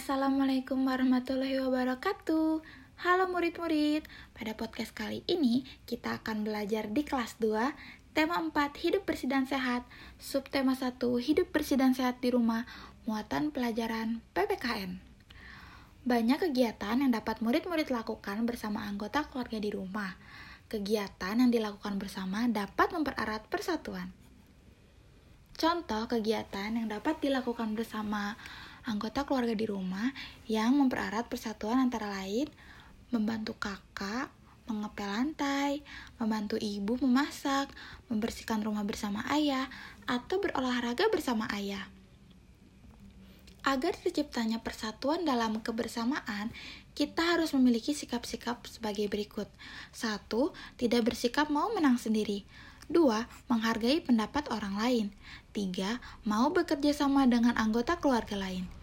Assalamualaikum warahmatullahi wabarakatuh. Halo murid-murid Pada podcast kali ini kita akan belajar di kelas 2 Tema 4 Hidup bersih dan sehat. Subtema 1 Hidup bersih dan sehat di rumah Muatan pelajaran PPKN Banyak kegiatan yang dapat murid-murid lakukan bersama anggota keluarga di rumah. Kegiatan yang dilakukan bersama dapat mempererat persatuan. Contoh kegiatan yang dapat dilakukan bersama anggota keluarga di rumah yang mempererat persatuan antara lain membantu kakak, mengepel lantai, membantu ibu memasak, membersihkan rumah bersama ayah, atau berolahraga bersama ayah. Agar terciptanya persatuan dalam kebersamaan, kita harus memiliki sikap-sikap sebagai berikut. Satu, tidak bersikap mau menang sendiri. Dua, menghargai pendapat orang lain. Tiga, mau bekerja sama dengan anggota keluarga lain.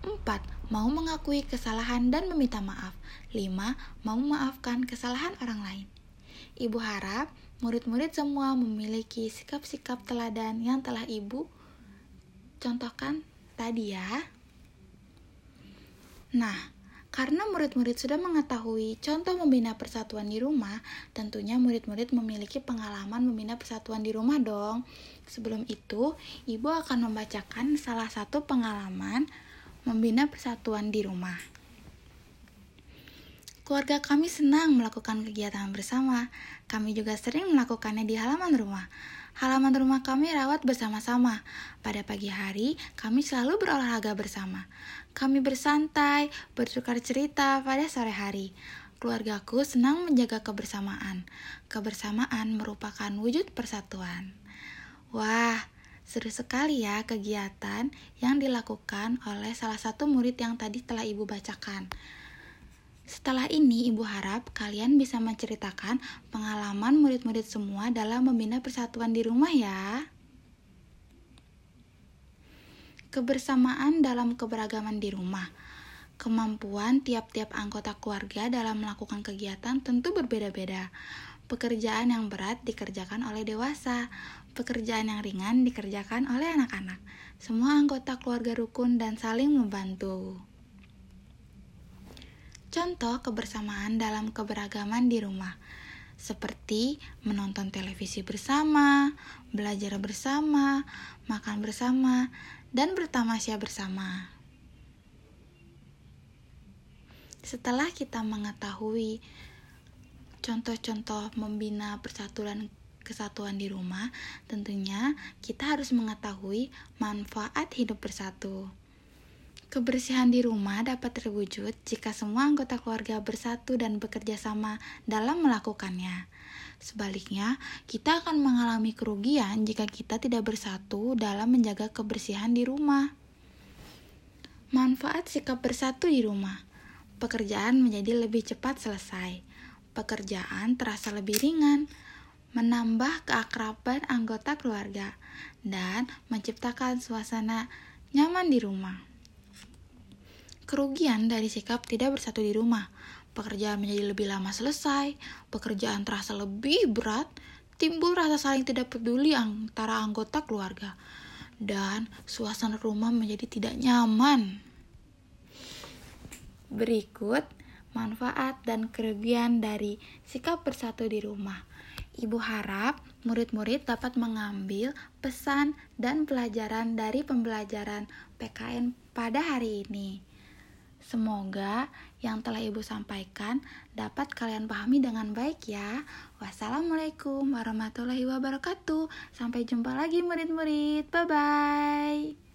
Empat, mau mengakui kesalahan dan meminta maaf. Lima, mau memaafkan kesalahan orang lain. Ibu harap murid-murid semua memiliki sikap-sikap teladan yang telah Ibu contohkan tadi ya. Nah, karena murid-murid sudah mengetahui contoh membina persatuan di rumah, tentunya murid-murid memiliki pengalaman membina persatuan di rumah dong. Sebelum itu, Ibu akan membacakan salah satu pengalaman membina persatuan di rumah. Keluarga kami senang melakukan kegiatan bersama. Kami juga sering melakukannya di halaman rumah. Halaman rumah kami rawat bersama-sama. Pada pagi hari, kami selalu berolahraga bersama. Kami bersantai, bertukar cerita pada sore hari. Keluargaku senang menjaga kebersamaan. Kebersamaan merupakan wujud persatuan. Wah, seru sekali ya kegiatan yang dilakukan oleh salah satu murid yang tadi telah Ibu bacakan. Setelah ini, Ibu harap kalian bisa menceritakan pengalaman murid-murid semua dalam membina persatuan di rumah ya. Kebersamaan dalam keberagaman di rumah. Kemampuan tiap-tiap anggota keluarga dalam melakukan kegiatan tentu berbeda-beda. Pekerjaan yang berat dikerjakan oleh dewasa, pekerjaan yang ringan dikerjakan oleh anak-anak. Semua anggota keluarga rukun dan saling membantu. Contoh kebersamaan dalam keberagaman di rumah, seperti menonton televisi bersama, belajar bersama, makan bersama, dan bertamasya bersama. Setelah kita mengetahui contoh-contoh membina persatuan kesatuan di rumah, tentunya kita harus mengetahui manfaat hidup bersatu. Kebersihan di rumah dapat terwujud jika semua anggota keluarga bersatu dan bekerja sama dalam melakukannya. Sebaliknya, kita akan mengalami kerugian jika kita tidak bersatu dalam menjaga kebersihan di rumah. Manfaat sikap bersatu di rumah. Pekerjaan menjadi lebih cepat selesai. Pekerjaan terasa lebih ringan, menambah keakraban anggota keluarga, dan menciptakan suasana nyaman di rumah. Kerugian dari sikap tidak bersatu di rumah. Pekerjaan menjadi lebih lama selesai, pekerjaan terasa lebih berat, timbul rasa saling tidak peduli antara anggota keluarga, dan suasana rumah menjadi tidak nyaman. Berikut manfaat dan kerugian dari sikap bersatu di rumah. Ibu harap murid-murid dapat mengambil pesan dan pelajaran dari pembelajaran PKN pada hari ini. Semoga yang telah Ibu sampaikan dapat kalian pahami dengan baik ya. Wassalamualaikum warahmatullahi wabarakatuh. Sampai jumpa lagi murid-murid. Bye-bye.